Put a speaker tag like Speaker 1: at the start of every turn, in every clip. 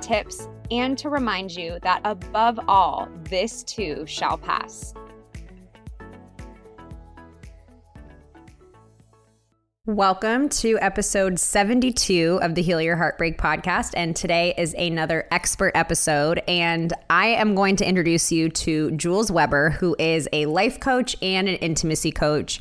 Speaker 1: tips, and to remind you that above all, this too shall pass. Welcome to episode 72 of the Heal Your Heartbreak podcast. And today is another expert episode. And I am going to introduce you to Jules Weber, who is a life coach and an intimacy coach.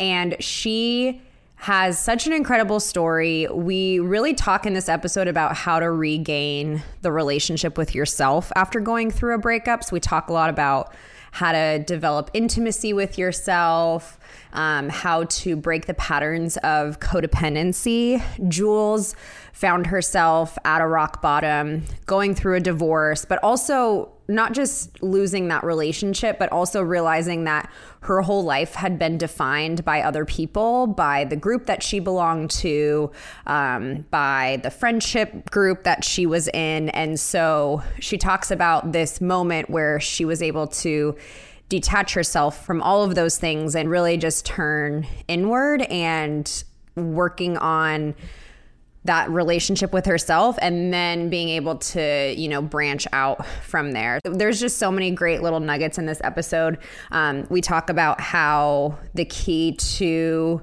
Speaker 1: And she has such an incredible story. We really talk in this episode about how to regain the relationship with yourself after going through a breakup. So we talk a lot about how to develop intimacy with yourself, um, how to break the patterns of codependency. Jules found herself at a rock bottom, going through a divorce, but also not just losing that relationship, but also realizing that her whole life had been defined by other people, by the group that she belonged to, um, by the friendship group that she was in. And so she talks about this moment where she was able to detach herself from all of those things and really just turn inward and working on that relationship with herself and then being able to you know branch out from there. There's just so many great little nuggets in this episode. Um, we talk about how the key to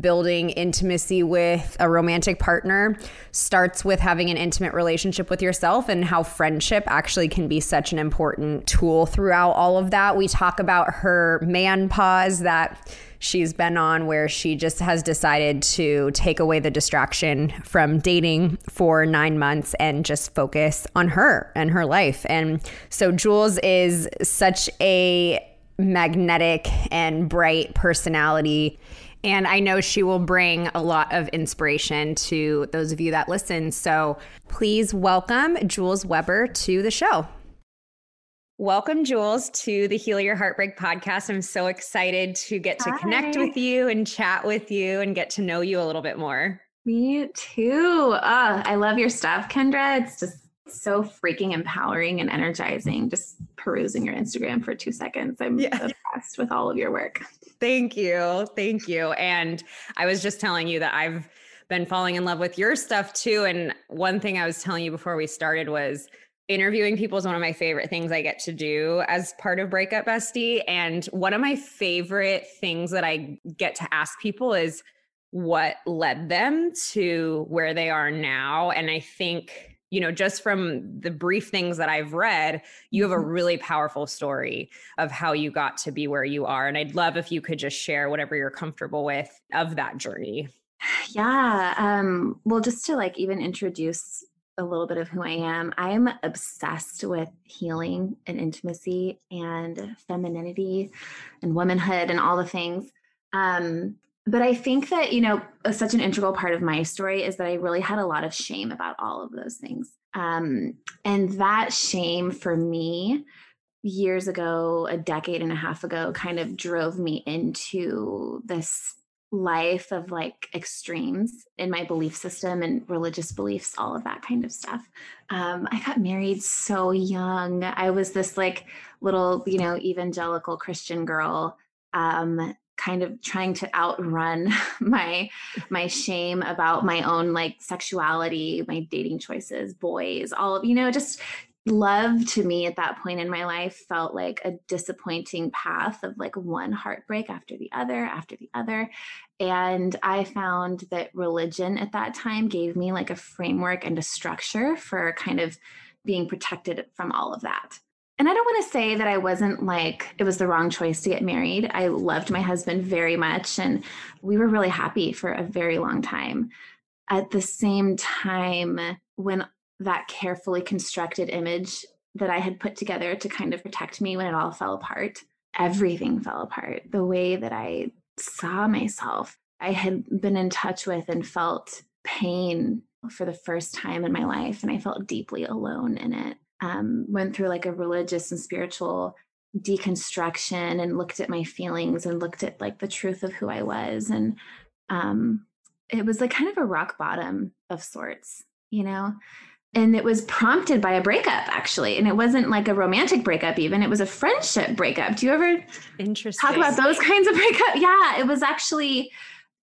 Speaker 1: building intimacy with a romantic partner starts with having an intimate relationship with yourself and how friendship actually can be such an important tool throughout all of that. We talk about her man pause that she's been on where she just has decided to take away the distraction from dating for nine months and just focus on her and her life. And so Jules is such a magnetic and bright personality. And I know she will bring a lot of inspiration to those of you that listen. So please welcome Jules Weber to the show. Welcome, Jules, to the Heal Your Heartbreak podcast. I'm so excited to get to Hi. connect with you and chat with you and get to know you a little bit more.
Speaker 2: Me too. Uh, I love your stuff, Kendra. It's just so freaking empowering and energizing. Just perusing your Instagram for two seconds. I'm yeah. obsessed with all of your work.
Speaker 1: Thank you. Thank you. And I was just telling you that I've been falling in love with your stuff too. And one thing I was telling you before we started was, interviewing people is one of my favorite things I get to do as part of Breakup Bestie. And one of my favorite things that I get to ask people is what led them to where they are now. And I think, you know, just from the brief things that I've read, you have a mm-hmm. really powerful story of how you got to be where you are. And I'd love if you could just share whatever you're comfortable with of that journey.
Speaker 2: Yeah. Um, well, just to like even introduce a little bit of who I am. I'm obsessed with healing and intimacy and femininity and womanhood and all the things. Um, but I think that, you know, such an integral part of my story is that I really had a lot of shame about all of those things. Um, and that shame for me years ago, a decade and a half ago, kind of drove me into this life of like extremes in my belief system and religious beliefs, all of that kind of stuff. Um, I got married so young. I was this like little, you know, evangelical Christian girl um, kind of trying to outrun my my shame about my own like sexuality my dating choices boys all of you know just love to me at that point in my life felt like a disappointing path of like one heartbreak after the other after the other and i found that religion at that time gave me like a framework and a structure for kind of being protected from all of that and I don't want to say that I wasn't like it was the wrong choice to get married. I loved my husband very much and we were really happy for a very long time. At the same time, when that carefully constructed image that I had put together to kind of protect me when it all fell apart, everything fell apart. The way that I saw myself, I had been in touch with and felt pain for the first time in my life, and I felt deeply alone in it um, went through like a religious and spiritual deconstruction and looked at my feelings and looked at like the truth of who I was. And um, it was like kind of a rock bottom of sorts, you know? And it was prompted by a breakup, actually. And it wasn't like a romantic breakup, even. It was a friendship breakup. Do you ever
Speaker 1: Interesting.
Speaker 2: talk about those kinds of breakup? Yeah, it was actually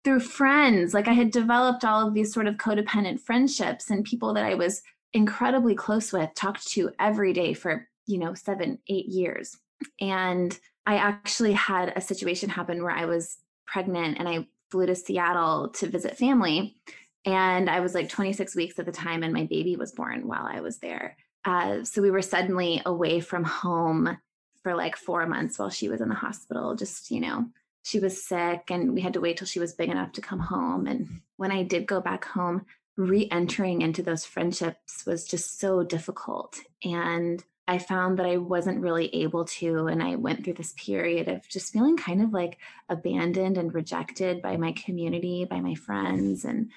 Speaker 2: through friends. Like I had developed all of these sort of codependent friendships and people that I was incredibly close with, talked to every day for, you know, seven, eight years. And I actually had a situation happen where I was pregnant and I flew to Seattle to visit family. And I was like 26 weeks at the time, and my baby was born while I was there. Uh, so we were suddenly away from home for like four months while she was in the hospital. Just, you know, she was sick and we had to wait till she was big enough to come home. And when I did go back home, re-entering into those friendships was just so difficult and i found that i wasn't really able to and i went through this period of just feeling kind of like abandoned and rejected by my community by my friends and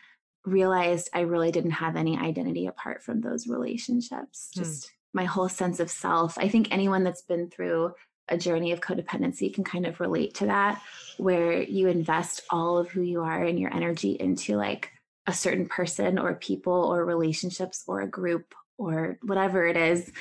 Speaker 2: realized i really didn't have any identity apart from those relationships hmm. just my whole sense of self i think anyone that's been through a journey of codependency can kind of relate to that where you invest all of who you are and your energy into like a certain person or people or relationships or a group or whatever it is.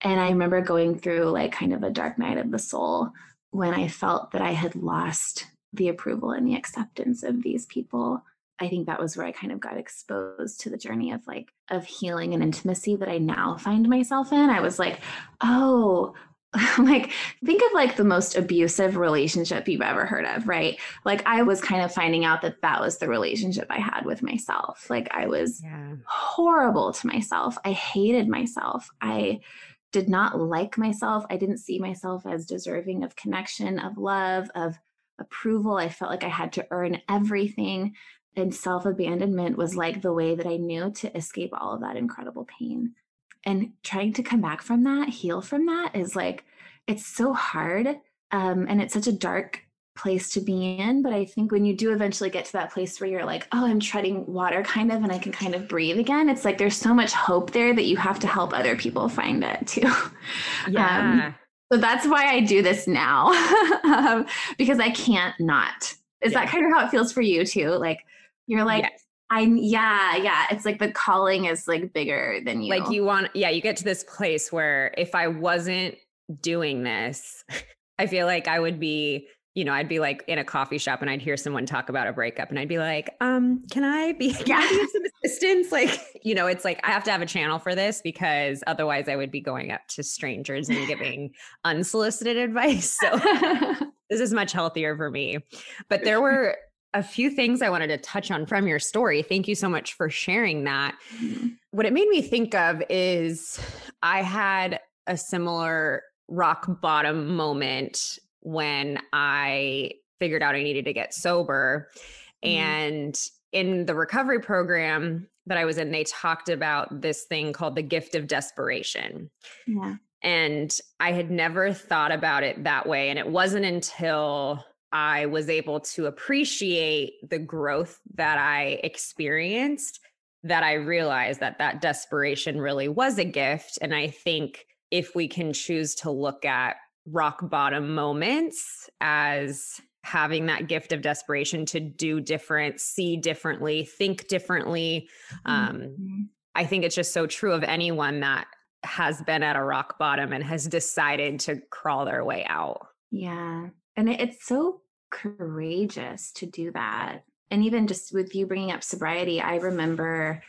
Speaker 2: And I remember going through like kind of a dark night of the soul when I felt that I had lost the approval and the acceptance of these people. I think that was where I kind of got exposed to the journey of like of healing and intimacy that I now find myself in. I was like, oh, like think of like the most abusive relationship you've ever heard of right? Like i was kind of finding out that that was the relationship i had with myself. Like i was yeah. horrible to myself. I hated myself. I did not like myself. I didn't see myself as deserving of connection of love of approval. I felt like i had to earn everything and self abandonment was like the way that i knew to escape all of that incredible pain. And trying to come back from that heal from that is like it's so hard um, and it's such a dark place to be in but i think when you do eventually get to that place where you're like oh i'm treading water kind of and i can kind of breathe again it's like there's so much hope there that you have to help other people find it too.
Speaker 1: Yeah. um,
Speaker 2: so that's why i do this now um, because i can't not. Is yeah. that kind of how it feels for you too? Like you're like yes. I'm yeah, yeah. It's like the calling is like bigger than you.
Speaker 1: Like you want, yeah, you get to this place where if I wasn't doing this, I feel like I would be, you know, I'd be like in a coffee shop and I'd hear someone talk about a breakup and I'd be like, um, can I be can yeah. I be some assistance? Like, you know, it's like I have to have a channel for this because otherwise I would be going up to strangers and giving unsolicited advice. So this is much healthier for me. But there were a few things I wanted to touch on from your story. Thank you so much for sharing that. Mm-hmm. What it made me think of is I had a similar rock bottom moment when I figured out I needed to get sober. Mm-hmm. And in the recovery program that I was in, they talked about this thing called the gift of desperation. Yeah. And I had never thought about it that way. And it wasn't until I was able to appreciate the growth that I experienced that I realized that that desperation really was a gift. And I think if we can choose to look at rock bottom moments as having that gift of desperation to do different, see differently, think differently, um, mm-hmm. I think it's just so true of anyone that has been at a rock bottom and has decided to crawl their way out.
Speaker 2: Yeah. And it's so courageous to do that. And even just with you bringing up sobriety, I remember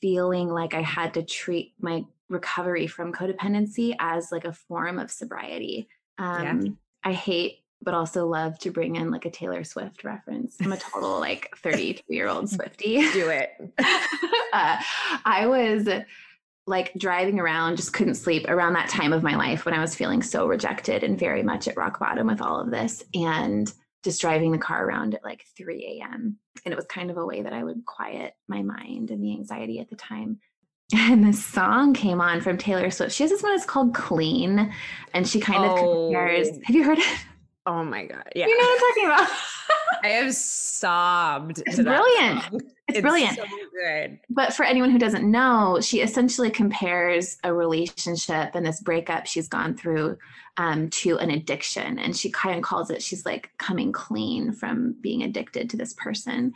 Speaker 2: feeling like I had to treat my recovery from codependency as like a form of sobriety. Um, yeah. I hate but also love to bring in like a Taylor Swift reference. I'm a total like 32 year old Swiftie.
Speaker 1: Do it.
Speaker 2: uh, I was like driving around, just couldn't sleep around that time of my life when I was feeling so rejected and very much at rock bottom with all of this. And just driving the car around at like 3 a.m. And it was kind of a way that I would quiet my mind and the anxiety at the time. And this song came on from Taylor Swift. She has this one that's called Clean. And she kind of oh. compares. Have you heard it?
Speaker 1: Oh my God. Yeah.
Speaker 2: You know what I'm talking about?
Speaker 1: I have sobbed.
Speaker 2: It's brilliant. It's, it's, brilliant.
Speaker 1: So good.
Speaker 2: But for anyone who doesn't know, she essentially compares a relationship and this breakup she's gone through um, to an addiction. And she kind of calls it, she's like coming clean from being addicted to this person.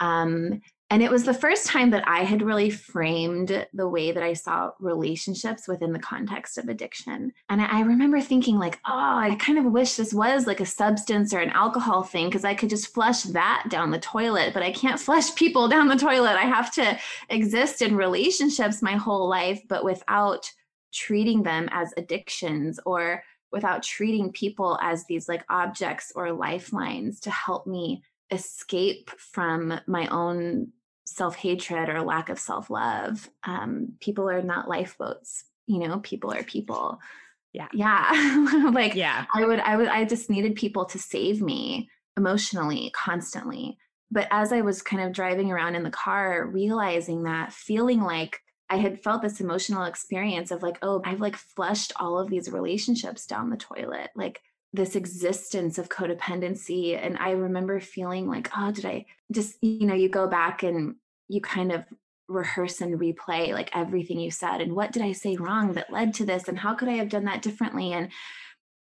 Speaker 2: Um, and it was the first time that I had really framed the way that I saw relationships within the context of addiction. And I remember thinking, like, oh, I kind of wish this was like a substance or an alcohol thing because I could just flush that down the toilet, but I can't flush people down the toilet. I have to exist in relationships my whole life, but without treating them as addictions or without treating people as these like objects or lifelines to help me escape from my own self hatred or lack of self love. Um, people are not lifeboats. You know, people are people.
Speaker 1: Yeah.
Speaker 2: Yeah. like, yeah. I would, I would, I just needed people to save me emotionally, constantly. But as I was kind of driving around in the car, realizing that, feeling like I had felt this emotional experience of like, oh, I've like flushed all of these relationships down the toilet. Like, this existence of codependency. And I remember feeling like, oh, did I just, you know, you go back and you kind of rehearse and replay like everything you said and what did I say wrong that led to this and how could I have done that differently? And,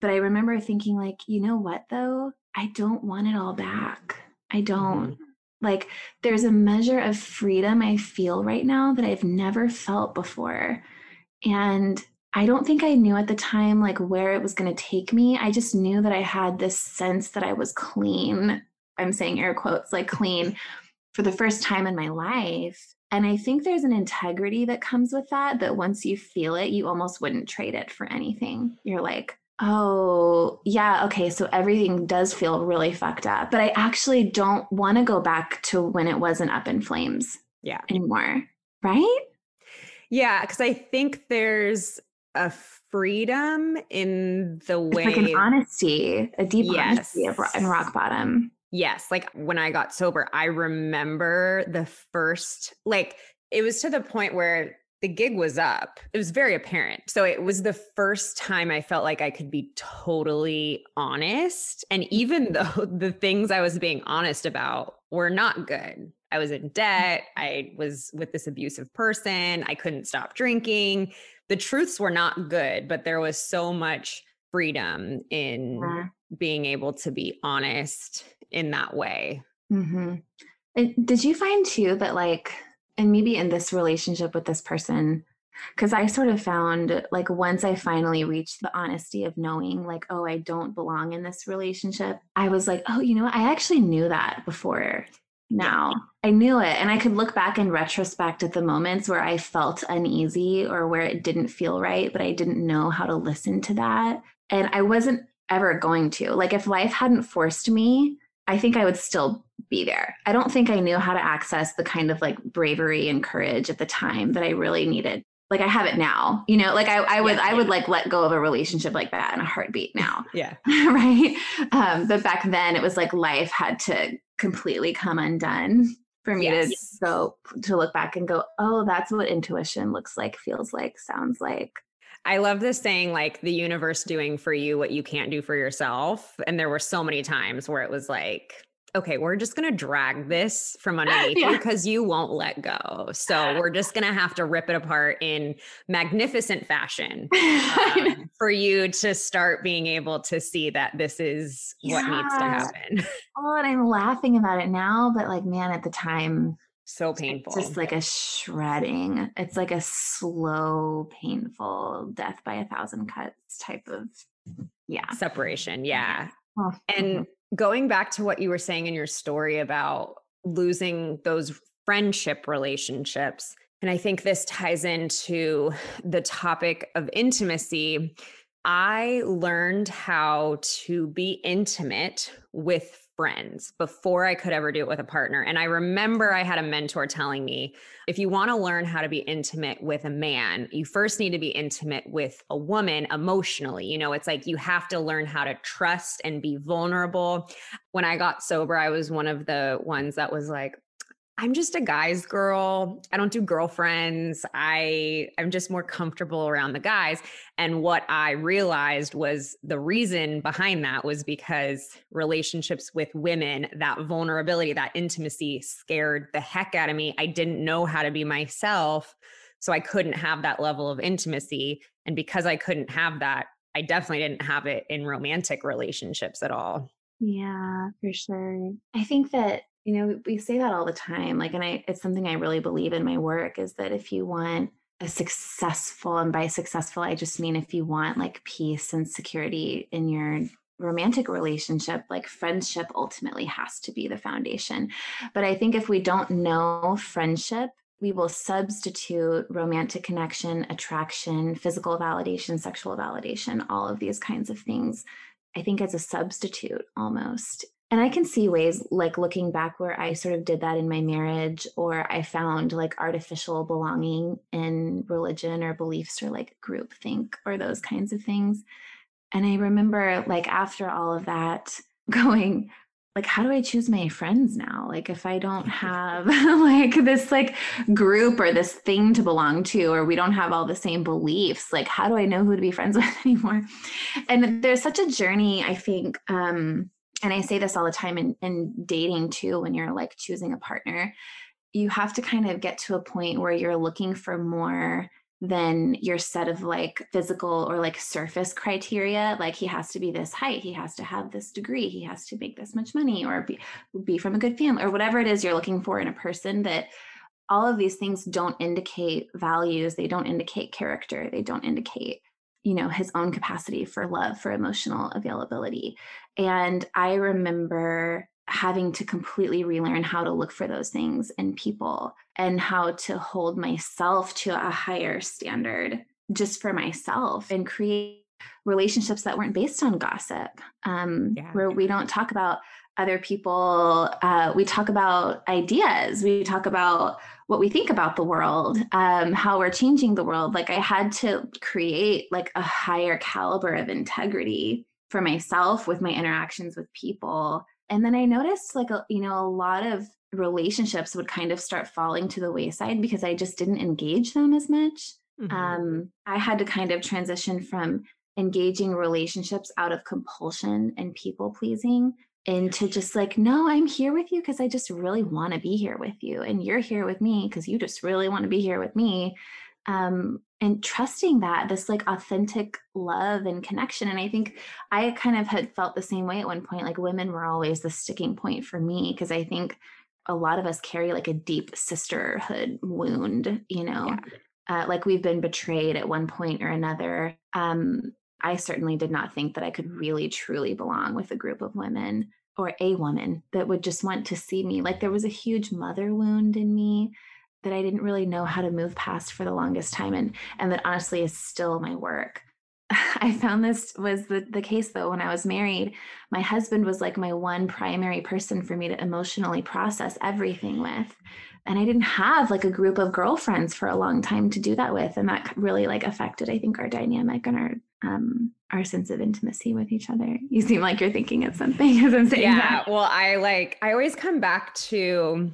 Speaker 2: but I remember thinking, like, you know what though? I don't want it all back. I don't. Mm-hmm. Like, there's a measure of freedom I feel right now that I've never felt before. And I don't think I knew at the time like where it was going to take me. I just knew that I had this sense that I was clean. I'm saying air quotes like clean for the first time in my life. And I think there's an integrity that comes with that that once you feel it, you almost wouldn't trade it for anything. You're like, oh, yeah, okay, so everything does feel really fucked up. But I actually don't want to go back to when it wasn't up in flames
Speaker 1: yeah.
Speaker 2: anymore. Right?
Speaker 1: Yeah, because I think there's a freedom in the way
Speaker 2: it's like an honesty, a deep yes. honesty in rock bottom.
Speaker 1: Yes, like when I got sober, I remember the first like it was to the point where the gig was up. It was very apparent. So it was the first time I felt like I could be totally honest. And even mm-hmm. though the things I was being honest about were not good, I was in debt, I was with this abusive person, I couldn't stop drinking the truths were not good, but there was so much freedom in yeah. being able to be honest in that way.
Speaker 2: Mm-hmm. did you find too that, like, and maybe in this relationship with this person, because I sort of found like once I finally reached the honesty of knowing, like, oh, I don't belong in this relationship, I was like, oh, you know, I actually knew that before now. I knew it. And I could look back in retrospect at the moments where I felt uneasy or where it didn't feel right, but I didn't know how to listen to that. And I wasn't ever going to. Like, if life hadn't forced me, I think I would still be there. I don't think I knew how to access the kind of like bravery and courage at the time that I really needed. Like I have it now, you know, like I, I would, yeah, I would like let go of a relationship like that in a heartbeat now.
Speaker 1: yeah.
Speaker 2: right. Um, but back then it was like life had to completely come undone for me yes. to go to look back and go, oh, that's what intuition looks like, feels like, sounds like.
Speaker 1: I love this saying, like the universe doing for you what you can't do for yourself. And there were so many times where it was like, okay, we're just going to drag this from underneath yeah. you because you won't let go. So we're just going to have to rip it apart in magnificent fashion um, for you to start being able to see that this is yeah. what needs to happen.
Speaker 2: Oh, and I'm laughing about it now, but like, man, at the time,
Speaker 1: so painful.
Speaker 2: It's just like a shredding. It's like a slow, painful death by a thousand cuts type of, yeah.
Speaker 1: Separation. Yeah. Oh. And mm-hmm going back to what you were saying in your story about losing those friendship relationships, and I think this ties into the topic of intimacy. I learned how to be intimate with friends before I could ever do it with a partner. And I remember I had a mentor telling me if you want to learn how to be intimate with a man, you first need to be intimate with a woman emotionally. You know, it's like you have to learn how to trust and be vulnerable. When I got sober, I was one of the ones that was like, I'm just a guy's girl. I don't do girlfriends. I I'm just more comfortable around the guys. And what I realized was the reason behind that was because relationships with women, that vulnerability, that intimacy scared the heck out of me. I didn't know how to be myself, so I couldn't have that level of intimacy. And because I couldn't have that, I definitely didn't have it in romantic relationships at all.
Speaker 2: Yeah, for sure. I think that you know, we say that all the time. Like, and I, it's something I really believe in my work is that if you want a successful, and by successful, I just mean if you want like peace and security in your romantic relationship, like friendship ultimately has to be the foundation. But I think if we don't know friendship, we will substitute romantic connection, attraction, physical validation, sexual validation, all of these kinds of things. I think as a substitute almost and I can see ways like looking back where I sort of did that in my marriage, or I found like artificial belonging in religion or beliefs or like group think or those kinds of things. And I remember like after all of that going, like, how do I choose my friends now? Like, if I don't have like this like group or this thing to belong to, or we don't have all the same beliefs, like, how do I know who to be friends with anymore? And there's such a journey, I think, um, and I say this all the time in, in dating too, when you're like choosing a partner, you have to kind of get to a point where you're looking for more than your set of like physical or like surface criteria like he has to be this height he has to have this degree he has to make this much money or be, be from a good family or whatever it is you're looking for in a person that all of these things don't indicate values they don't indicate character they don't indicate you know his own capacity for love for emotional availability and i remember having to completely relearn how to look for those things in people and how to hold myself to a higher standard just for myself and create relationships that weren't based on gossip um, yeah. where we don't talk about other people uh, we talk about ideas we talk about what we think about the world um, how we're changing the world like i had to create like a higher caliber of integrity for myself with my interactions with people and then i noticed like a, you know a lot of relationships would kind of start falling to the wayside because i just didn't engage them as much mm-hmm. um, i had to kind of transition from engaging relationships out of compulsion and people pleasing into just like, no, I'm here with you because I just really want to be here with you. And you're here with me because you just really want to be here with me. Um, and trusting that this like authentic love and connection. And I think I kind of had felt the same way at one point. Like women were always the sticking point for me because I think a lot of us carry like a deep sisterhood wound, you know, yeah. uh, like we've been betrayed at one point or another. Um, I certainly did not think that I could really truly belong with a group of women or a woman that would just want to see me. Like there was a huge mother wound in me that I didn't really know how to move past for the longest time and and that honestly is still my work. I found this was the, the case though when I was married. My husband was like my one primary person for me to emotionally process everything with. And I didn't have like a group of girlfriends for a long time to do that with. And that really like affected, I think, our dynamic and our um our sense of intimacy with each other. You seem like you're thinking of something as I'm saying. Yeah. That.
Speaker 1: Well, I like I always come back to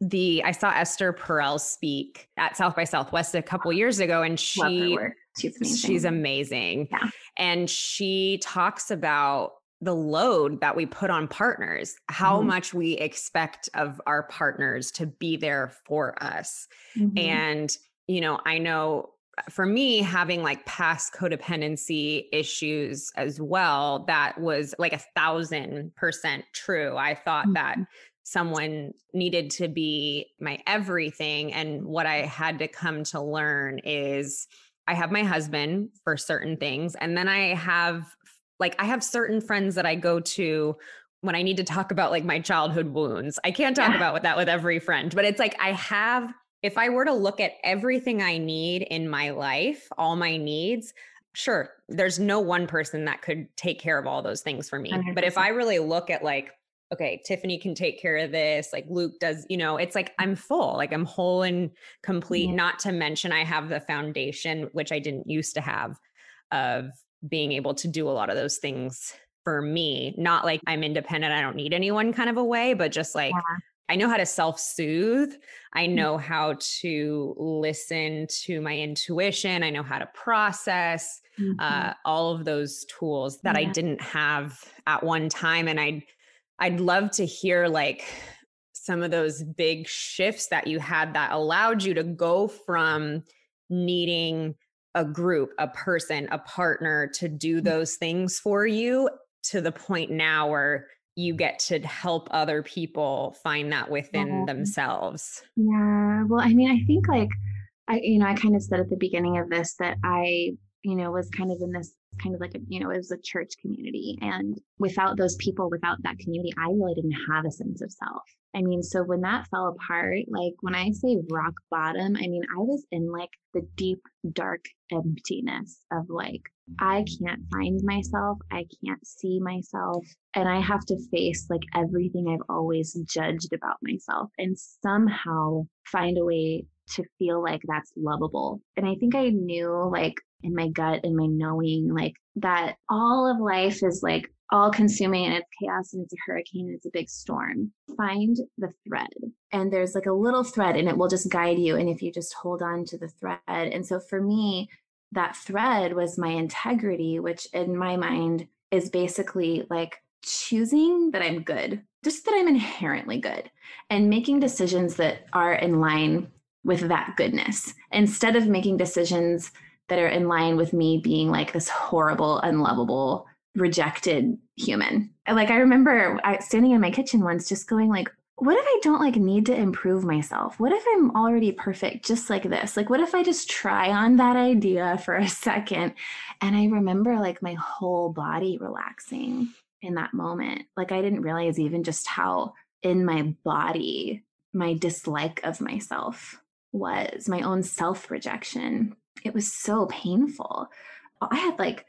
Speaker 1: the I saw Esther Perel speak at South by Southwest a couple years ago, and she
Speaker 2: she's amazing.
Speaker 1: She's amazing. Yeah. And she talks about the load that we put on partners, how mm-hmm. much we expect of our partners to be there for us. Mm-hmm. And, you know, I know for me having like past codependency issues as well that was like a thousand percent true i thought mm-hmm. that someone needed to be my everything and what i had to come to learn is i have my husband for certain things and then i have like i have certain friends that i go to when I need to talk about like my childhood wounds. I can't talk yeah. about that with every friend, but it's like I have, if I were to look at everything I need in my life, all my needs, sure, there's no one person that could take care of all those things for me. 100%. But if I really look at like, okay, Tiffany can take care of this, like Luke does, you know, it's like I'm full, like I'm whole and complete. Yeah. Not to mention, I have the foundation, which I didn't used to have, of being able to do a lot of those things for me. Not like I'm independent, I don't need anyone kind of a way, but just like, yeah. I know how to self soothe. I mm. know how to listen to my intuition. I know how to process mm-hmm. uh, all of those tools that yeah. I didn't have at one time. And I'd, I'd love to hear like some of those big shifts that you had that allowed you to go from needing a group, a person, a partner to do mm. those things for you to the point now where you get to help other people find that within yeah. themselves.
Speaker 2: Yeah. Well, I mean, I think like I, you know, I kind of said at the beginning of this that I, you know, was kind of in this kind of like a, you know, it was a church community. And without those people, without that community, I really didn't have a sense of self. I mean, so when that fell apart, like when I say rock bottom, I mean, I was in like the deep, dark emptiness of like, I can't find myself. I can't see myself. And I have to face like everything I've always judged about myself and somehow find a way to feel like that's lovable. And I think I knew like in my gut and my knowing like that all of life is like all consuming and it's chaos and it's a hurricane and it's a big storm. Find the thread. And there's like a little thread and it will just guide you. And if you just hold on to the thread. And so for me, that thread was my integrity, which in my mind is basically like choosing that I'm good, just that I'm inherently good, and making decisions that are in line with that goodness instead of making decisions that are in line with me being like this horrible, unlovable, rejected human. Like I remember standing in my kitchen once just going like, what if I don't like need to improve myself? What if I'm already perfect just like this? Like what if I just try on that idea for a second? And I remember like my whole body relaxing in that moment. Like I didn't realize even just how in my body my dislike of myself was, my own self-rejection. It was so painful. I had like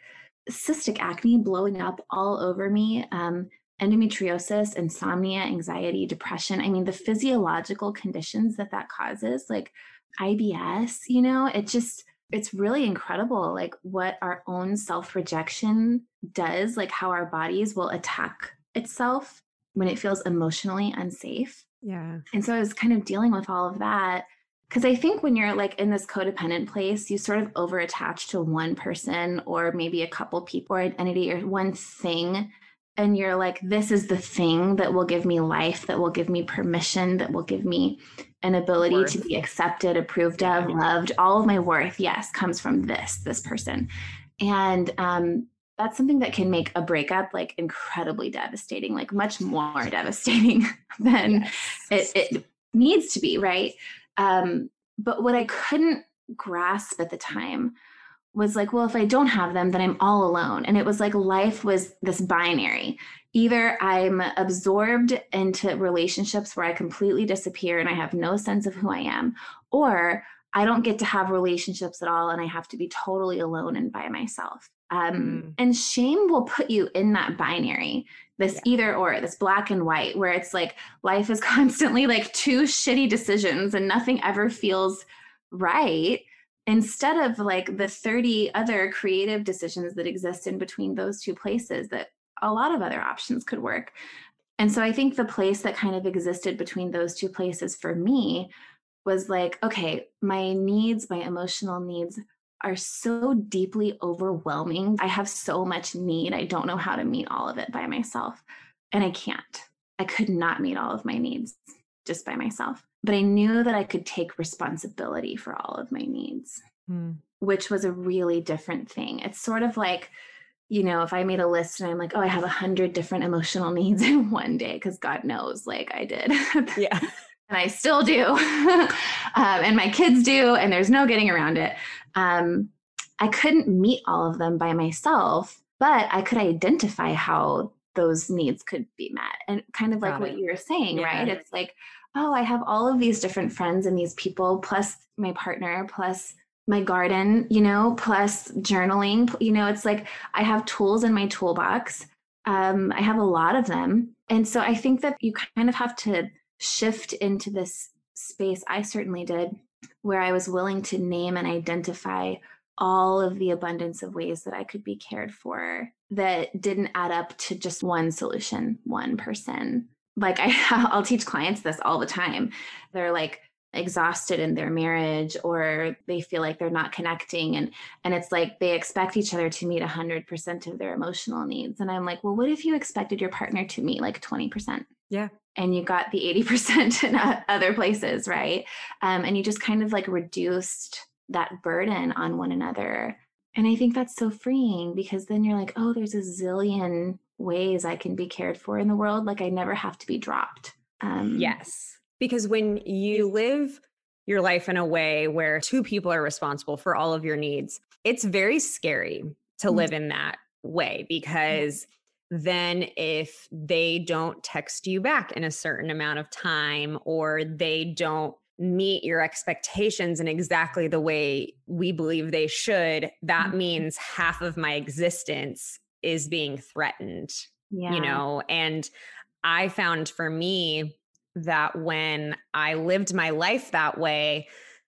Speaker 2: cystic acne blowing up all over me. Um, endometriosis, insomnia, anxiety, depression. I mean, the physiological conditions that that causes, like IBS, you know, it just, it's really incredible, like what our own self rejection does, like how our bodies will attack itself when it feels emotionally unsafe.
Speaker 1: Yeah.
Speaker 2: And so I was kind of dealing with all of that. Because I think when you're like in this codependent place, you sort of over attach to one person or maybe a couple people or an entity or one thing and you're like, this is the thing that will give me life, that will give me permission, that will give me an ability worth. to be accepted, approved of, loved. All of my worth, yes, comes from this, this person. And um, that's something that can make a breakup like incredibly devastating, like much more devastating than yes. it, it, needs to be, right? Um, but what I couldn't grasp at the time was like, well, if I don't have them, then I'm all alone. And it was like life was this binary. Either I'm absorbed into relationships where I completely disappear and I have no sense of who I am, or I don't get to have relationships at all and I have to be totally alone and by myself. Um, mm. And shame will put you in that binary, this yeah. either or, this black and white, where it's like life is constantly like two shitty decisions and nothing ever feels right instead of like the 30 other creative decisions that exist in between those two places that a lot of other options could work and so i think the place that kind of existed between those two places for me was like okay my needs my emotional needs are so deeply overwhelming i have so much need i don't know how to meet all of it by myself and i can't i could not meet all of my needs just by myself but I knew that I could take responsibility for all of my needs, mm. which was a really different thing. It's sort of like, you know, if I made a list and I'm like, oh, I have a hundred different emotional needs in one day, because God knows, like I did.
Speaker 1: Yeah.
Speaker 2: and I still do. um, and my kids do, and there's no getting around it. Um, I couldn't meet all of them by myself, but I could identify how those needs could be met. And kind of like
Speaker 1: Got
Speaker 2: what
Speaker 1: it.
Speaker 2: you were saying,
Speaker 1: Yeah.
Speaker 2: right? It's like, oh, I have all of these different friends and these people, plus my partner, plus my garden, you know, plus journaling. You know, it's like I have tools in my toolbox. Um, I have a lot of them. And so I think that you kind of have to shift into this space. I certainly did, where I was willing to name and identify all of the abundance of ways that I could be cared for that didn't add up to just one solution, one person. Like I, I'll teach clients this all the time. They're like exhausted in their marriage or they feel like they're not connecting and and it's like they expect each other to meet 100% of their emotional needs and i'm like well what if you expected your partner to meet like 20%
Speaker 1: Yeah.
Speaker 2: and you got the 80% in other places right um, and you just kind of like reduced that burden on one another and i think that's so freeing because then you're like oh there's a zillion ways i can be cared for in the world like i never have to be dropped um,
Speaker 1: Yes. Because when you live your life in a way where two people are responsible for all of your needs, it's very scary to
Speaker 2: Mm.
Speaker 1: live in that way because then if they don't text you back in a certain amount of time or they don't meet your expectations in exactly the way we believe they should, that
Speaker 2: Mhm.
Speaker 1: means half of my existence is being threatened
Speaker 2: yeah.
Speaker 1: you know? And i found for me that when i lived my life that way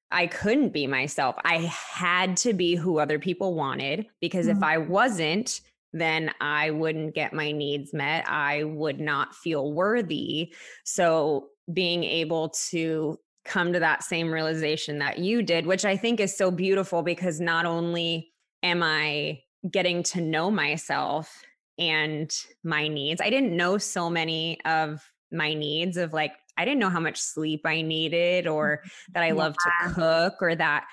Speaker 1: i couldn't be myself. I had to be who other people wanted because if i wasn't then i wouldn't get my needs met i would not feel worthy so being able to come to that same realization that you did which i think is so beautiful because not only am i getting to know myself and my needs. I didn't know so many of my needs of like I didn't know how much sleep I needed or mm-hmm. that I love to cook or that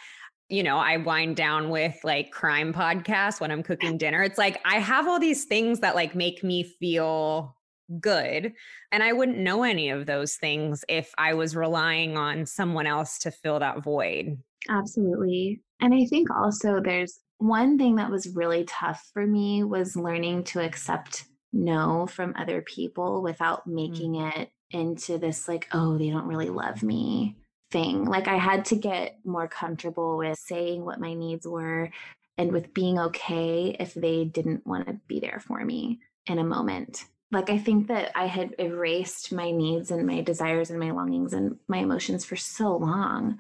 Speaker 1: you know, I wind down with like crime podcasts when I'm cooking dinner. It's like I have all these things that like make me feel good and I wouldn't know any of those things if I was relying on someone else to fill that void.
Speaker 2: Absolutely. And I think also there's one thing that was really tough for me was learning to accept no from other people without making mm. it into this like, oh, they don't really love me thing. Like I had to get more comfortable with saying what my needs were and with being okay if they didn't want to be there for me in a moment. Like I think that I had erased my needs and my desires and my longings and my emotions for so long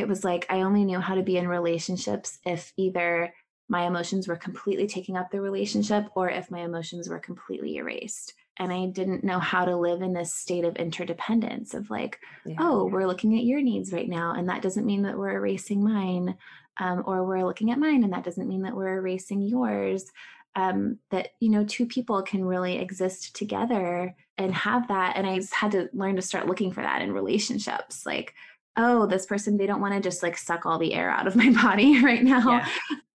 Speaker 2: it was like I only knew how to be in relationships if either my emotions were completely taking up the relationship or if my emotions were completely erased. And I didn't know how to live in this state of interdependence of like,
Speaker 1: Yeah.
Speaker 2: oh, we're looking at your needs right now. And that doesn't mean that we're erasing mine. Um, or we're looking at mine and that doesn't mean that we're erasing yours. Um, that, you know, two people can really exist together and have that. And I just had to learn to start looking for that in relationships. Like, oh, this person, they don't want to just like suck all the air out of my body right now.
Speaker 1: Yeah.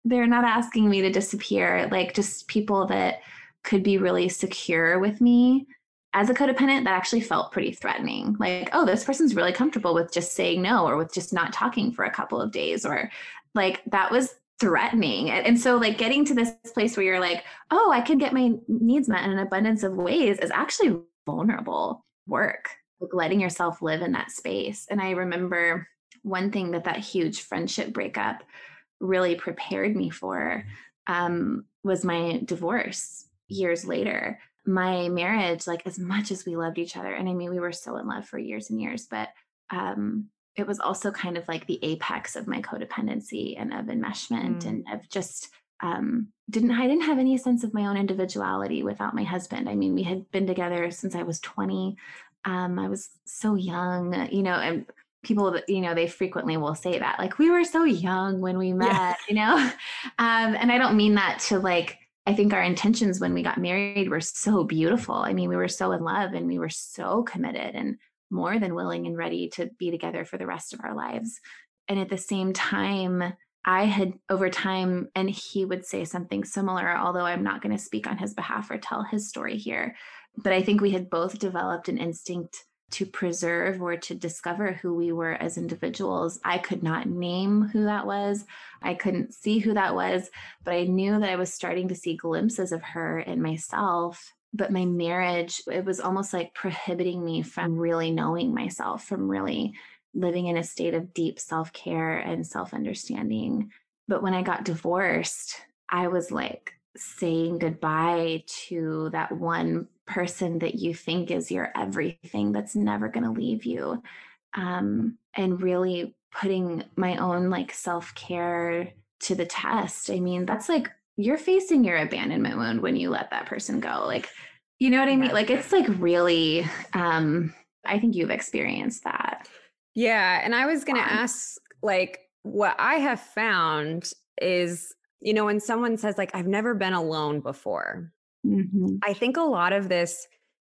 Speaker 2: They're not asking me to disappear. Like just people that could be really secure with me. As a codependent, that actually felt pretty threatening. Like, oh, this person's really comfortable with just saying no or with just not talking for a couple of days, or like that was threatening. And so, like, getting to this place where you're like, oh, I can get my needs met in an abundance of ways is actually vulnerable work like letting yourself live in that space. And I remember one thing that that huge friendship breakup really prepared me for um, was my divorce years later. My marriage, like as much as we loved each other, and I mean, we were so in love for years and years, but um, it was also kind of like the apex of my codependency and of enmeshment
Speaker 1: Mm.
Speaker 2: and of just um, didn't I didn't have any sense of my own individuality without my husband. I mean, we had been together since I was 20 um, I was so young, you know, and people that, you know, they frequently will say that, like, we were so young when we met,
Speaker 1: Yeah.
Speaker 2: you know? Um, and I don't mean that to like, I think our intentions when we got married were so beautiful. I mean, we were so in love and we were so committed and more than willing and ready to be together for the rest of our lives. And at the same time, I had over time, and he would say something similar, although I'm not going to speak on his behalf or tell his story here. But I think we had both developed an instinct to preserve or to discover who we were as individuals. I could not name who that was. I couldn't see who that was, but I knew that I was starting to see glimpses of her in myself but my marriage, it was almost like prohibiting me from really knowing myself, from really living in a state of deep self care and self understanding. But when I got divorced, I was like saying goodbye to that one person that you think is your everything that's never going to leave you. Um, and really putting my own like self care to the test. I mean, that's like you're facing your abandonment wound when you let that person go. Like, you know what I mean? Like, it's like really, um, I think you've experienced that.
Speaker 1: Yeah. And I was going to ask, like, what I have found is, you know, when someone says, like, I've never been alone before, mm-hmm. I think a lot of this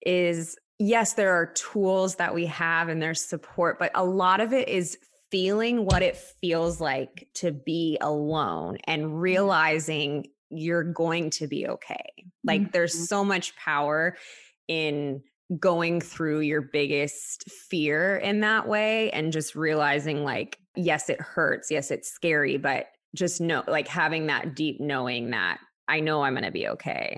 Speaker 1: is, yes, there are tools that we have and there's support, but a lot of it is feeling what it feels like to be alone and mm-hmm. realizing you're going to be okay. Like mm-hmm. there's so much power in going through your biggest fear in that way and just realizing like yes it hurts yes it's scary but just know like having that deep knowing that I know I'm going to be okay.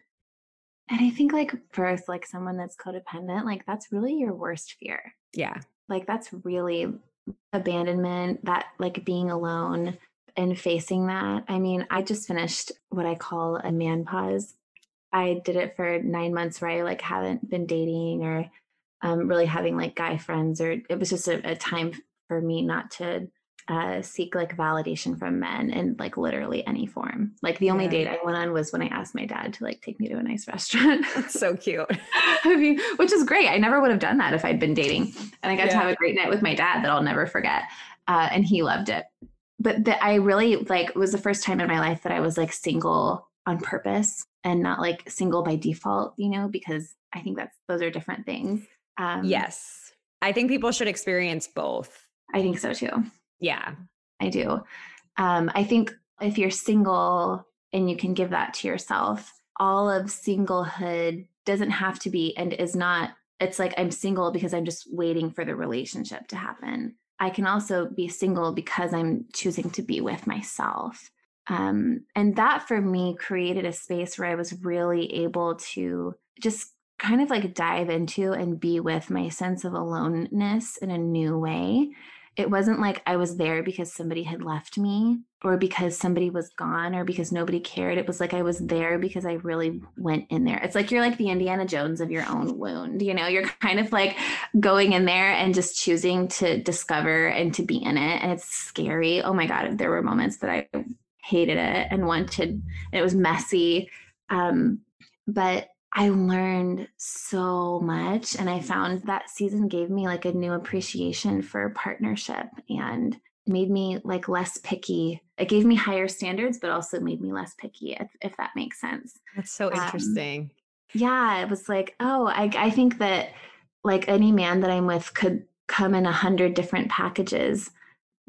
Speaker 2: And I think, like, first, like someone that's codependent, like, that's really your worst fear.
Speaker 1: Yeah.
Speaker 2: Like, that's really abandonment, that, like, being alone and facing that. I mean, I just finished what I call a man pause I did it for nine months where I like haven't been dating or um, really having like guy friends, or it was just a, a time for me not to uh, seek like validation from men in like literally any form. Like the only yeah. date I went on was when I asked my dad to like take me to a nice restaurant.
Speaker 1: That's so cute.
Speaker 2: I mean, which is great. I never would have done that if I'd been dating. And I got yeah. to have a great night with my dad that I'll never forget. Uh, and he loved it. But the, I really like it was the first time in my life that I was like single on purpose and not like single by default, you know, because I think that's those are different things.
Speaker 1: Um, yes. I think people should experience both.
Speaker 2: I think so too.
Speaker 1: Yeah.
Speaker 2: I do. Um, I think if you're single and you can give that to yourself, all of singlehood doesn't have to be and is not, it's like I'm single because I'm just waiting for the relationship to happen. I can also be single because I'm choosing to be with myself. Um, and that for me created a space where I was really able to just kind of like dive into and be with my sense of aloneness in a new way. It wasn't like I was there because somebody had left me or because somebody was gone or because nobody cared. It was like I was there because I really went in there. It's like you're like the Indiana Jones of your own wound. You know, you're kind of like going in there and just choosing to discover and to be in it. And it's scary. Oh my God, there were moments that I hated it and wanted, it was messy. Um, but I learned so much. And I found that season gave me like a new appreciation for partnership and made me like less picky. It gave me higher standards, but also made me less picky, if, if that makes sense.
Speaker 1: That's so um, interesting. Um,
Speaker 2: yeah, it was like, oh, I, I think that like any man that I'm with could come in a hundred different packages.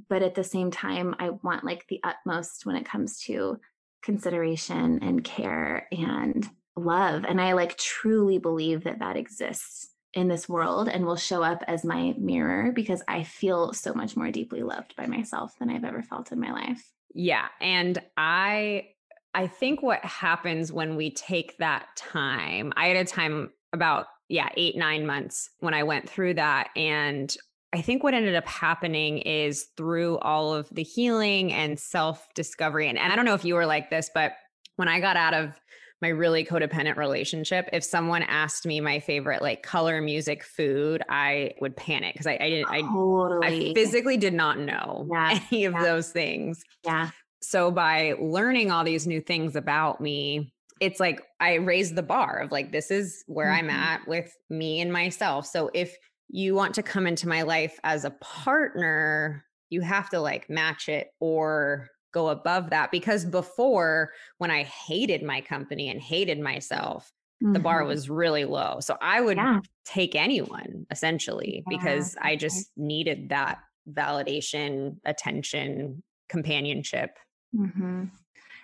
Speaker 2: But at the same time, I want like the utmost when it comes to consideration and care and love. And I like truly believe that that exists in this world and will show up as my mirror because I feel so much more deeply loved by myself than I've ever felt in my life.
Speaker 1: Yeah, and I I think what happens when we take that time. I had a time about yeah, 8 9 months when I went through that and I think what ended up happening is through all of the healing and self discovery and, and I don't know if you were like this but when I got out of my really codependent relationship, if someone asked me my favorite like color, music, food, I would panic because I, I, didn't, totally. I, I physically did not know yeah. any of yeah. those things.
Speaker 2: Yeah.
Speaker 1: So by learning all these new things about me, it's like I raised the bar of like, this is where mm-hmm. I'm at with me and myself. So if you want to come into my life as a partner, you have to like match it or go above that because before when I hated my company and hated myself, mm-hmm. the bar mm-hmm. was really low. So I would yeah. take anyone essentially yeah. because I just needed that validation, attention, companionship.
Speaker 2: Mm-hmm.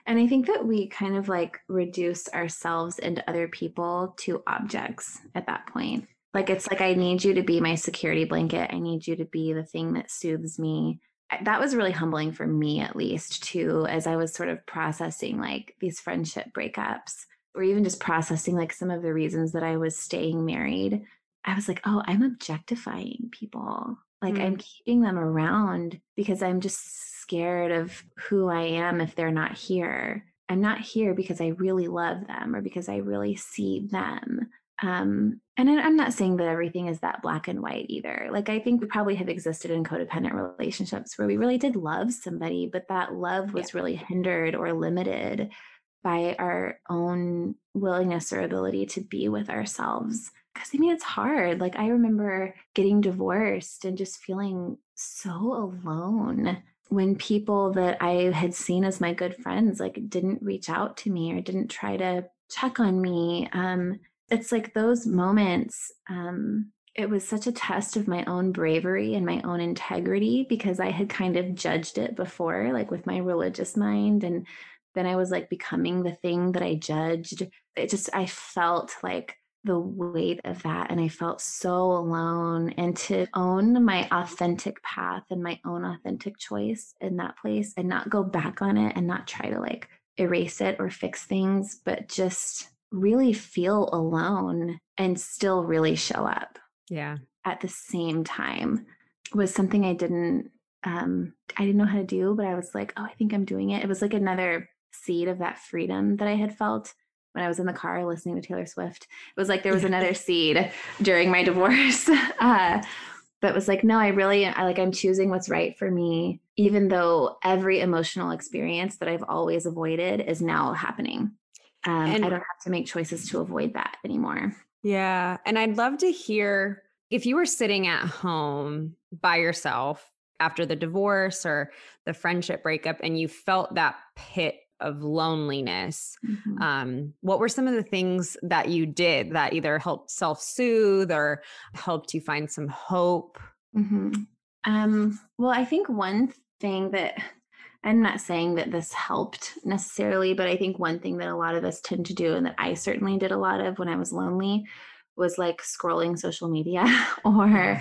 Speaker 2: And I think that we kind of like reduce ourselves and other people to objects at that point. Like it's like, I need you to be my security blanket. I need you to be the thing that soothes me that was really humbling for me at least too as i was sort of processing like these friendship breakups or even just processing like some of the reasons that i was staying married. I was like oh i'm objectifying people. Like mm. i'm keeping them around because i'm just scared of who i am if they're not here. I'm not here because i really love them or because i really see them um, and I'm not saying that everything is that black and white either. Like, I think we probably have existed in codependent relationships where we really did love somebody, but that love was yeah. really hindered or limited by our own willingness or ability to be with ourselves. Because I mean, it's hard. Like, I remember getting divorced and just feeling so alone when people that I had seen as my good friends like didn't reach out to me or didn't try to check on me. Um, it's like those moments um, it was such a test of my own bravery and my own integrity because i had kind of judged it before like with my religious mind and then i was like becoming the thing that i judged. It just i felt like the weight of that and i felt so alone and to own my authentic path and my own authentic choice in that place and not go back on it and not try to like erase it or fix things but just really feel alone and still really show up.
Speaker 1: Yeah.
Speaker 2: At the same time was something I didn't um I didn't know how to do, but I was like, oh, I think I'm doing it. It was like another seed of that freedom that I had felt when I was in the car listening to Taylor Swift. It was like there was another seed during my divorce. Uh, but was like, no, I really I like I'm choosing what's right for me, even though every emotional experience that I've always avoided is now happening. Um, and, I don't have to make choices to avoid that anymore.
Speaker 1: Yeah. And I'd love to hear if you were sitting at home by yourself after the divorce or the friendship breakup and you felt that pit of loneliness mm-hmm. um, what were some of the things that you did that either helped self-soothe or helped you find some hope
Speaker 2: mm-hmm. um, well i think one thing that I'm not saying that this helped necessarily, but I think one thing that a lot of us tend to do, and that I certainly did a lot of when I was lonely, was like scrolling social media or,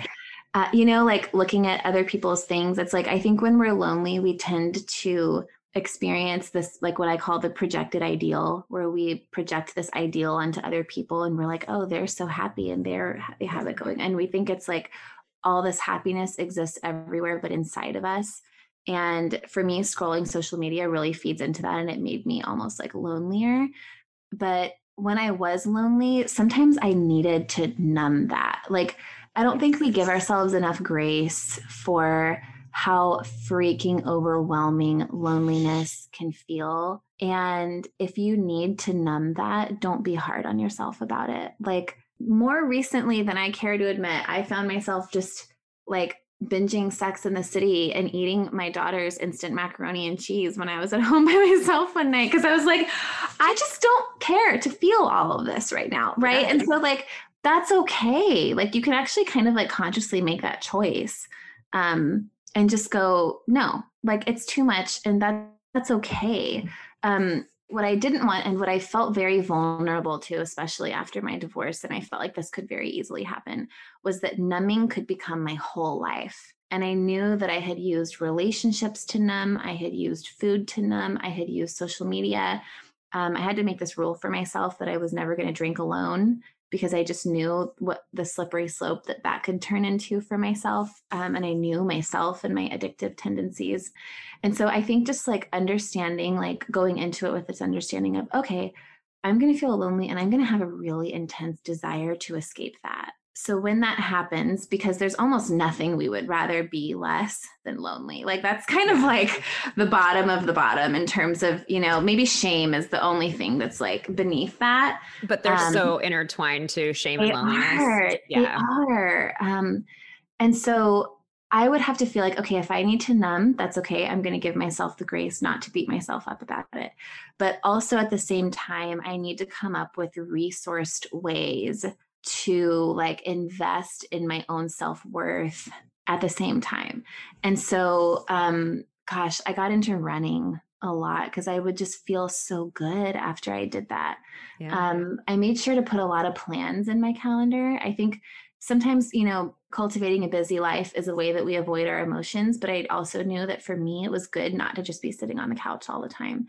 Speaker 2: uh, you know, like looking at other people's things. It's like, I think when we're lonely, we tend to experience this like what I call the projected ideal where we project this ideal onto other people and we're like oh they're so happy and they're they have it going. And we think it's like all this happiness exists everywhere but inside of us and for me scrolling social media really feeds into that and it made me almost like lonelier but when I was lonely sometimes I needed to numb that like I don't think we give ourselves enough grace for how freaking overwhelming loneliness can feel. And if you need to numb that, don't be hard on yourself about it. Like more recently than I care to admit, I found myself just like binging Sex in the City and eating my daughter's instant macaroni and cheese when I was at home by myself one night because I was like, I just don't care to feel all of this right now. Right. Yeah. And so, like, that's okay. Like you can actually kind of like consciously make that choice um, and just go, no, like it's too much and that that's okay. Um, what I didn't want and what I felt very vulnerable to, especially after my divorce, and I felt like this could very easily happen, was that numbing could become my whole life. And I knew that I had used relationships to numb, I had used food to numb, I had used social media. Um, I had to make this rule for myself that I was never going to drink alone because I just knew what the slippery slope that that could turn into for myself. Um, and I knew myself and my addictive tendencies. And so I think just like understanding, like going into it with this understanding of, okay, I'm going to feel lonely and I'm going to have a really intense desire to escape that. So when that happens, because there's almost nothing we would rather be less than lonely. Like that's kind of like the bottom of the bottom in terms of, you know, maybe shame is the only thing that's like beneath that.
Speaker 1: But they're um, so intertwined to shame and loneliness.
Speaker 2: Are, yeah. They are. Um, and so I would have to feel like, okay, if I need to numb, that's okay. I'm going to give myself the grace not to beat myself up about it. But also at the same time, I need to come up with resourced ways to like invest in my own self-worth at the same time. And so um gosh, I got into running a lot because I would just feel so good after I did that. Yeah. Um, I made sure to put a lot of plans in my calendar. I think sometimes, you know, cultivating a busy life is a way that we avoid our emotions, but I also knew that for me, it was good not to just be sitting on the couch all the time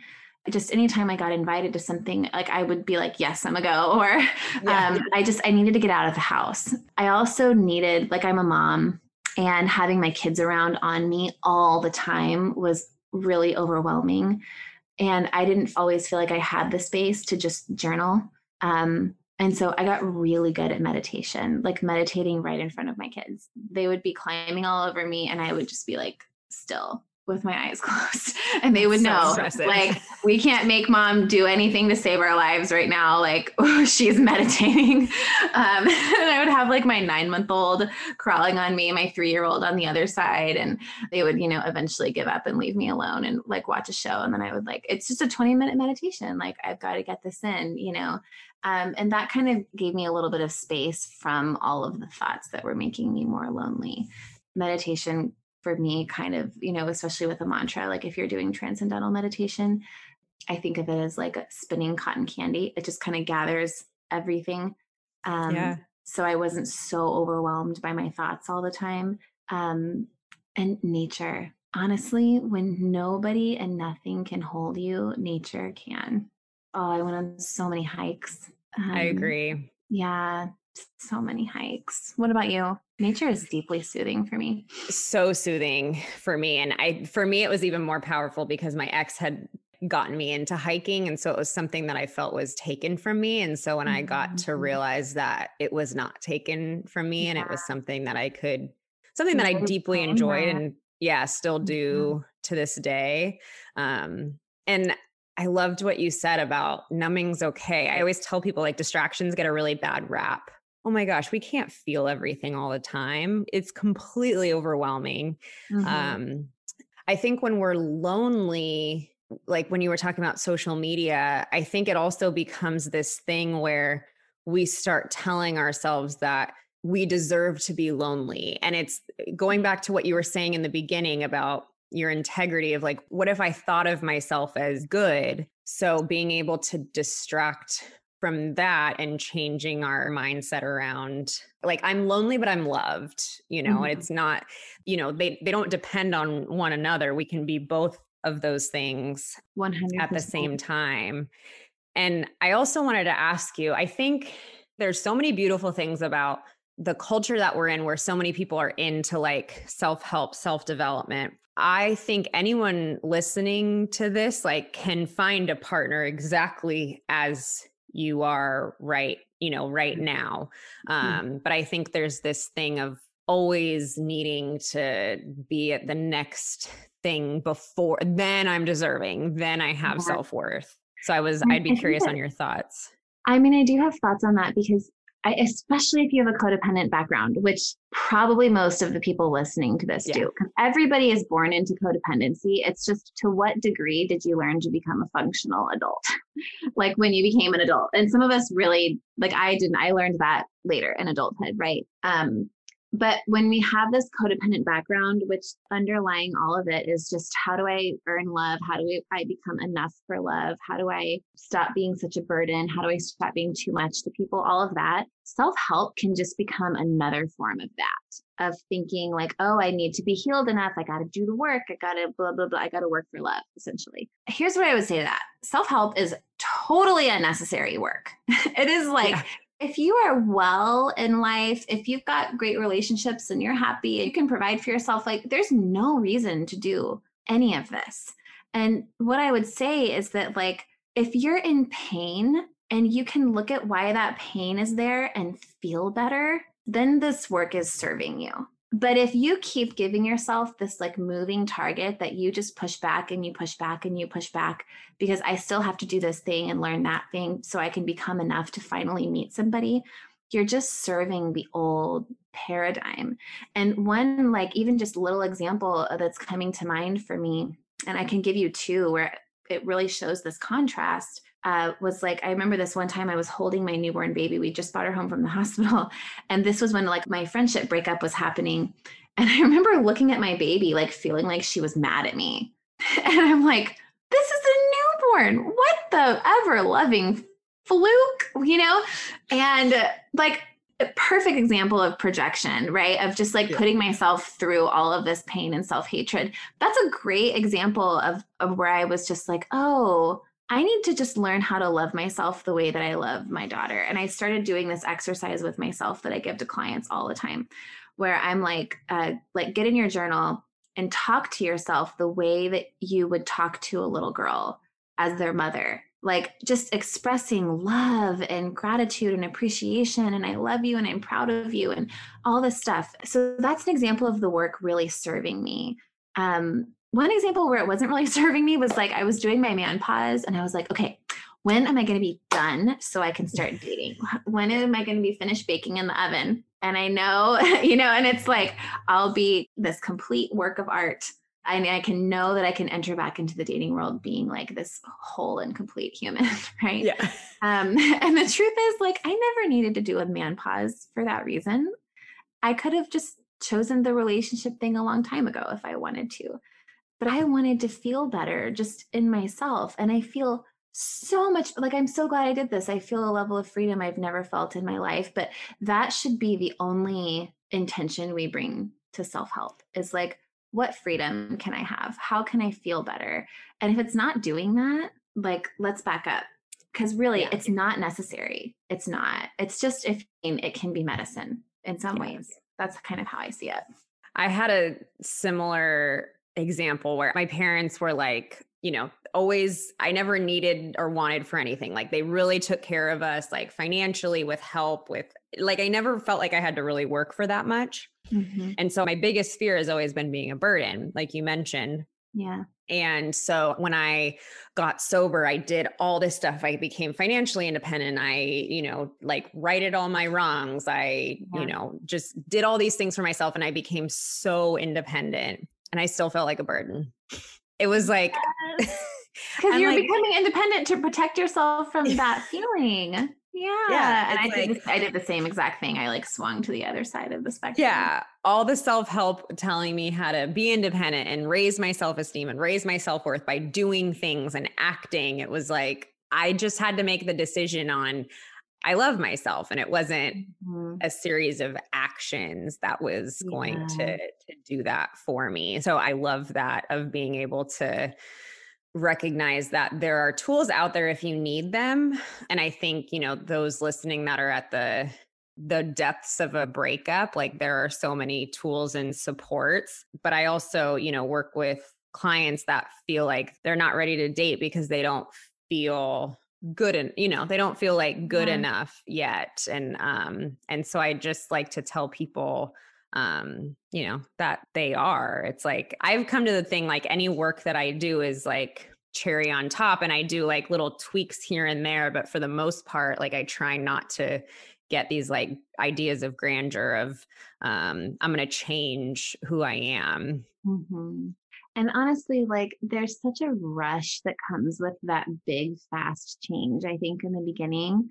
Speaker 2: just anytime I got invited to something, like I would be like, yes, I'm a go. Or yeah. um, I just, I needed to get out of the house. I also needed, like, I'm a mom and having my kids around on me all the time was really overwhelming. And I didn't always feel like I had the space to just journal. Um, and so I got really good at meditation, like meditating right in front of my kids. They would be climbing all over me, and I would just be like still with my eyes closed. And they would so know impressive. like we can't make mom do anything to save our lives right now. Like oh, she's meditating. Um, and i would have like my nine month old crawling on me my three year old on the other side and they would you know eventually give up and leave me alone and like watch a show. And then i would like it's just a 20 minute meditation. Like i've got to get this in you know? Um, and that kind of gave me a little bit of space from all of the thoughts that were making me more lonely. Meditation for me kind of you know especially with a mantra like if you're doing transcendental meditation i think of it as like spinning cotton candy. It just kind of gathers everything um yeah. so i wasn't so overwhelmed by my thoughts all the time um and nature. Honestly when nobody and nothing can hold you nature can. Oh i went on so many hikes
Speaker 1: um, i agree.
Speaker 2: yeah so many hikes. What about you? Nature is deeply soothing for me.
Speaker 1: So soothing for me. And I for me it was even more powerful because my ex had gotten me into hiking and so it was something that I felt was taken from me and so when mm-hmm. I got to mm-hmm. realize that it was not taken from me yeah. and it was something that I could something that I deeply enjoyed and yeah, still do mm-hmm. to this day. Um and I loved what you said about numbing's okay. I always tell people like distractions get a really bad rap oh my gosh, we can't feel everything all the time. It's completely overwhelming. Mm-hmm. Um, I think when we're lonely, like when you were talking about social media, I think it also becomes this thing where we start telling ourselves that we deserve to be lonely. And it's going back to what you were saying in the beginning about your integrity of like, what if I thought of myself as good? So being able to distract from that and changing our mindset around like i'm lonely but i'm loved you know mm-hmm. it's not you know they they don't depend on one another we can be both of those things
Speaker 2: 100
Speaker 1: at the same time. And I also wanted to ask you I think there's so many beautiful things about the culture that we're in where so many people are into like self-help, self-development. I think anyone listening to this like can find a partner exactly as you are right, you know, right
Speaker 2: Mm-hmm.
Speaker 1: now. Um but I think there's this thing of always needing to be at the next thing before then I'm deserving, then I have
Speaker 2: Yeah.
Speaker 1: self-worth. So I was I'd be curious
Speaker 2: that-
Speaker 1: on your thoughts.
Speaker 2: I mean, I do have thoughts on that because I, especially if you have a codependent background, which probably most of the people listening to this
Speaker 1: Yeah.
Speaker 2: do, everybody is born into codependency. It's just to what degree did you learn to become a functional adult? like when you became an adult. And some of us really, like I didn't, I learned that later in adulthood, right? Um, but when we have this codependent background, which underlying all of it is just how do I earn love? How do I become enough for love? How do I stop being such a burden? How do I stop being too much to people? All of that. Self help can just become another form of that, of thinking like, oh, I need to be healed enough. I got to do the work. I got to blah, blah, blah. I got to work for love, essentially. Here's what I would say to that self help is totally unnecessary work. it is like,
Speaker 1: Yeah.
Speaker 2: If you are well in life, if you've got great relationships and you're happy you can provide for yourself, like there's no reason to do any of this. And what I would say is that, like, if you're in pain and you can look at why that pain is there and feel better, then this work is serving you. But if you keep giving yourself this like moving target that you just push back and you push back and you push back because I still have to do this thing and learn that thing so I can become enough to finally meet somebody, you're just serving the old paradigm. And one, like, even just little example that's coming to mind for me, and I can give you two where it really shows this contrast. Uh, was like I remember this one time I was holding my newborn baby. We just brought her home from the hospital, and this was when like my friendship breakup was happening. And I remember looking at my baby, like feeling like she was mad at me, and I'm like, "This is a newborn. What the ever loving fluke, you know?" And uh, like a perfect example of projection, right? Of just like
Speaker 1: Yeah.
Speaker 2: putting myself through all of this pain and self hatred. That's a great example of, of where I was just like, oh, I need to just learn how to love myself the way that I love my daughter. And I started doing this exercise with myself that I give to clients all the time, where I'm like, uh, like get in your journal and talk to yourself the way that you would talk to a little girl as their mother like just expressing love and gratitude and appreciation and I love you and I'm proud of you and all this stuff. So that's an example of the work really serving me. Um, one example where it wasn't really serving me was like I was doing my man pause and I was like, okay, when am I going to be done so I can start dating? When am I going to be finished baking in the oven? And I know, you know, and it's like I'll be this complete work of art and I can know that I can enter back into the dating world being like this whole and complete human, right?
Speaker 1: Yeah.
Speaker 2: Um, and the truth is, like, I never needed to do a man pause for that reason. I could have just chosen the relationship thing a long time ago if I wanted to. But I wanted to feel better just in myself. And I feel so much like I'm so glad I did this. I feel a level of freedom I've never felt in my life. But that should be the only intention we bring to self help is like, what freedom can I have? How can I feel better? And if it's not doing that, like, let's back up because really
Speaker 1: Yeah.
Speaker 2: it's not necessary. It's not. It's just if it can be medicine in some
Speaker 1: Yes.
Speaker 2: ways. That's kind of how I see it.
Speaker 1: I had a similar example where my parents were like, you know, always, I never needed or wanted for anything. Like they really took care of us, like financially, with help, with like, I never felt like I had to really work for that much. Mm-hmm. And so my biggest fear has always been being a burden, like you mentioned.
Speaker 2: Yeah.
Speaker 1: And so when I got sober, I did all this stuff. I became financially independent. I, you know, like righted all my wrongs. I,
Speaker 2: Yeah.
Speaker 1: you know, just did all these things for myself and I became so independent and I still felt like a burden. It was like,
Speaker 2: Because
Speaker 1: I'm
Speaker 2: you're
Speaker 1: like-
Speaker 2: becoming independent to protect yourself from that feeling. Yeah.
Speaker 1: Yeah,
Speaker 2: and I
Speaker 1: it's
Speaker 2: did, I did the same exact thing. I like swung to the other side of the spectrum.
Speaker 1: yeah, all the self help telling me how to be independent and raise my self esteem and raise my self worth by doing things and acting. It was like, I just had to make the decision on, I love myself. And it wasn't
Speaker 2: Mhm.
Speaker 1: a series of actions that was going to to do that for me. So I love that of being able to recognize that there are tools out there if you need them. And I think, you know, those listening that are at the the depths of a breakup, like there are so many tools and supports, but I also, you know, work with clients that feel like they're not ready to date because they don't feel good and you know they don't feel like good
Speaker 2: Yeah.
Speaker 1: enough yet and um and so i just like to tell people um you know that they are it's like i've come to the thing like any work that i do is like cherry on top and i do like little tweaks here and there but for the most part like i try not to get these like ideas of grandeur of um i'm going to change who i am
Speaker 2: Mhm. And honestly, like there's such a rush that comes with that big, fast change, I think, in the beginning.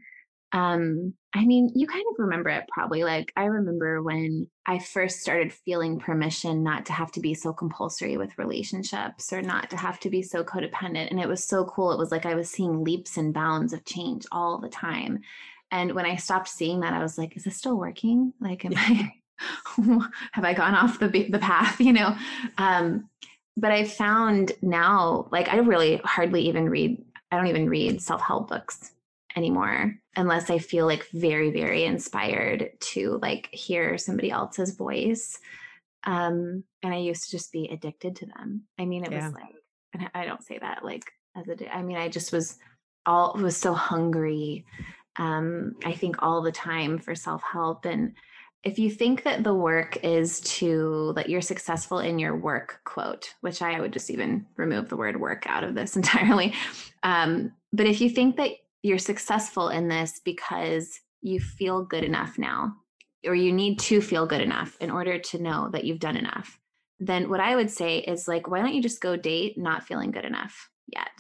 Speaker 2: Um, I mean, you kind of remember it probably. Like, I remember when I first started feeling permission not to have to be so compulsory with relationships or not to have to be so codependent. And it was so cool. It was like I was seeing leaps and bounds of change all the time. And when I stopped seeing that, I was like, is this still working? Like, am I, have I gone off the, the path, you know? Um, but I found now, like, I really hardly even read, I don't even read self help books anymore unless I feel like very, very inspired to like hear somebody else's voice. Um, and I used to just be addicted to them. I mean, it
Speaker 1: Yeah.
Speaker 2: was like, and I don't say that like as a, I mean, I just was all, was so hungry. Um, I think all the time for self help and, if you think that the work is to that you're successful in your work quote which i would just even remove the word work out of this entirely um, but if you think that you're successful in this because you feel good enough now or you need to feel good enough in order to know that you've done enough then what i would say is like why don't you just go date not feeling good enough yet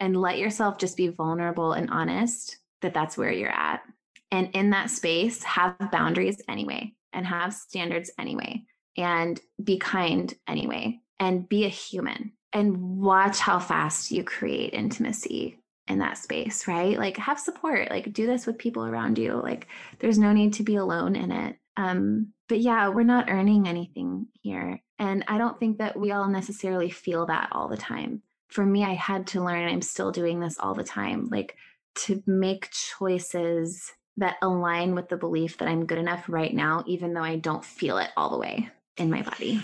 Speaker 2: and let yourself just be vulnerable and honest that that's where you're at and in that space have boundaries anyway and have standards anyway and be kind anyway and be a human and watch how fast you create intimacy in that space right? Like have support like do this with people around you like there's no need to be alone in it. Um but yeah we're not earning anything here and i don't think that we all necessarily feel that all the time. For me i had to learn i'm still doing this all the time like to make choices that align with the belief that I'm good enough right now, even though I don't feel it all the way in my body.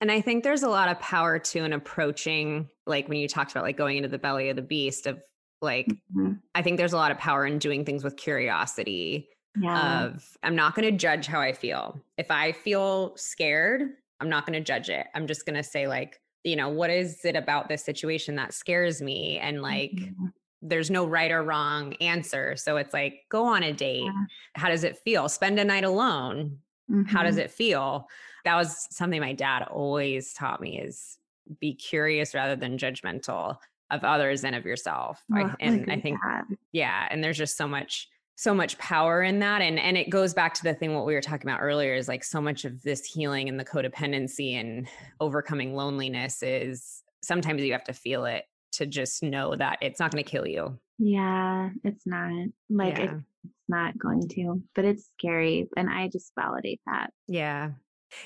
Speaker 1: And I think there's a lot of power to in approaching, like when you talked about like going into the belly of the beast, of like,
Speaker 2: Mhm.
Speaker 1: I think there's a lot of power in doing things with curiosity.
Speaker 2: Yeah.
Speaker 1: Of I'm not going to judge how I feel. If I feel scared, I'm not going to judge it. I'm just going to say like, you know, what is it about this situation that scares me? And like,
Speaker 2: Mhm.
Speaker 1: There's no right or wrong answer. So it's like, go on a date.
Speaker 2: Yeah.
Speaker 1: How does it feel? Spend a night alone. How does
Speaker 2: Mhm.
Speaker 1: it feel? That was something my dad always taught me is be curious rather than judgmental of others and of yourself. I-
Speaker 2: Oh,
Speaker 1: and
Speaker 2: look
Speaker 1: I think
Speaker 2: that.
Speaker 1: yeah, and there's just so much so much power in that and and it goes back to the thing what we were talking about earlier is like so much of this healing and the codependency and overcoming loneliness is sometimes you have to feel it to just know that it's not going to kill you.
Speaker 2: Yeah, it's not like
Speaker 1: yeah.
Speaker 2: it's not going to, but it's scary. And I just validate that.
Speaker 1: yeah.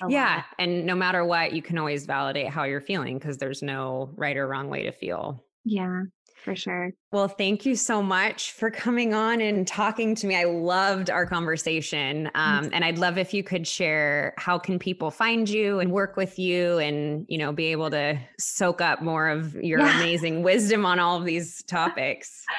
Speaker 1: Yeah.
Speaker 2: lot.
Speaker 1: And no matter what, you can always validate how you're feeling because there's no right or wrong way to feel.
Speaker 2: Yeah, for sure.
Speaker 1: Well, thank you so much for coming on and talking to me. I loved our conversation. Um, and I'd love if you could share how can people find you and work with you and, you know, be able to soak up more of your
Speaker 2: Yeah.
Speaker 1: amazing wisdom on all of these topics.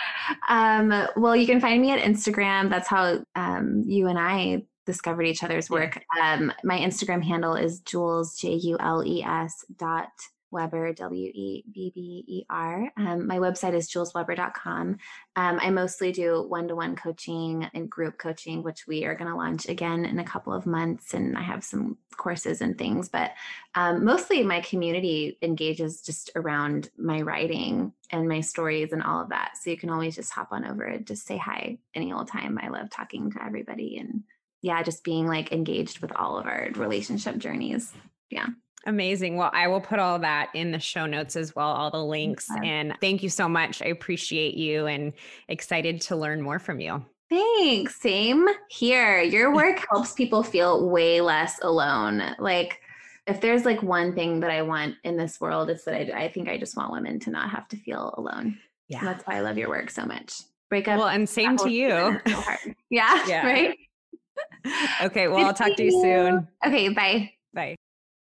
Speaker 2: Um, well, you can find me at Instagram. That's how um, you and I discovered each other's
Speaker 1: Yeah.
Speaker 2: work. Um, my Instagram handle is Jules J U L E S dot Webber W E B B E R. Um, my website is juleswebber.com. Um, I mostly do one to one coaching and group coaching, which we are going to launch again in a couple of months. And I have some courses and things, but um, mostly my community engages just around my writing and my stories and all of that. So you can always just hop on over and just say hi any old time. I love talking to everybody and yeah, just being like engaged with all of our relationship journeys. Yeah.
Speaker 1: Amazing. Well, I will put all that in the show notes as well, all the links.
Speaker 2: Okay.
Speaker 1: And thank you so much. I appreciate you and excited to learn more from you.
Speaker 2: Thanks. Same here. Your work helps people feel way less alone. Like, if there's like one thing that I want in this world, it's that I, I think I just want women to not have to feel alone. Yeah. And that's why I love your work so much. Break up.
Speaker 1: Well, and same to you.
Speaker 2: So yeah, yeah. Right.
Speaker 1: okay. Well, I'll talk to you soon.
Speaker 2: Okay. Bye.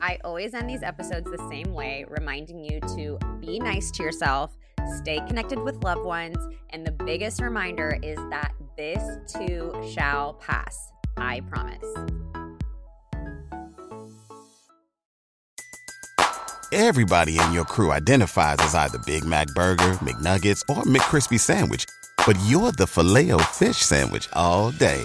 Speaker 1: I always end these episodes the same way, reminding you to be nice to yourself stay connected with loved ones, and the biggest reminder is that this too shall pass. I promise.
Speaker 3: Everybody in your crew identifies as either Big Mac Burger, McNuggets, or McCrispy Sandwich, but you're the Filet-O-Fish Sandwich all day.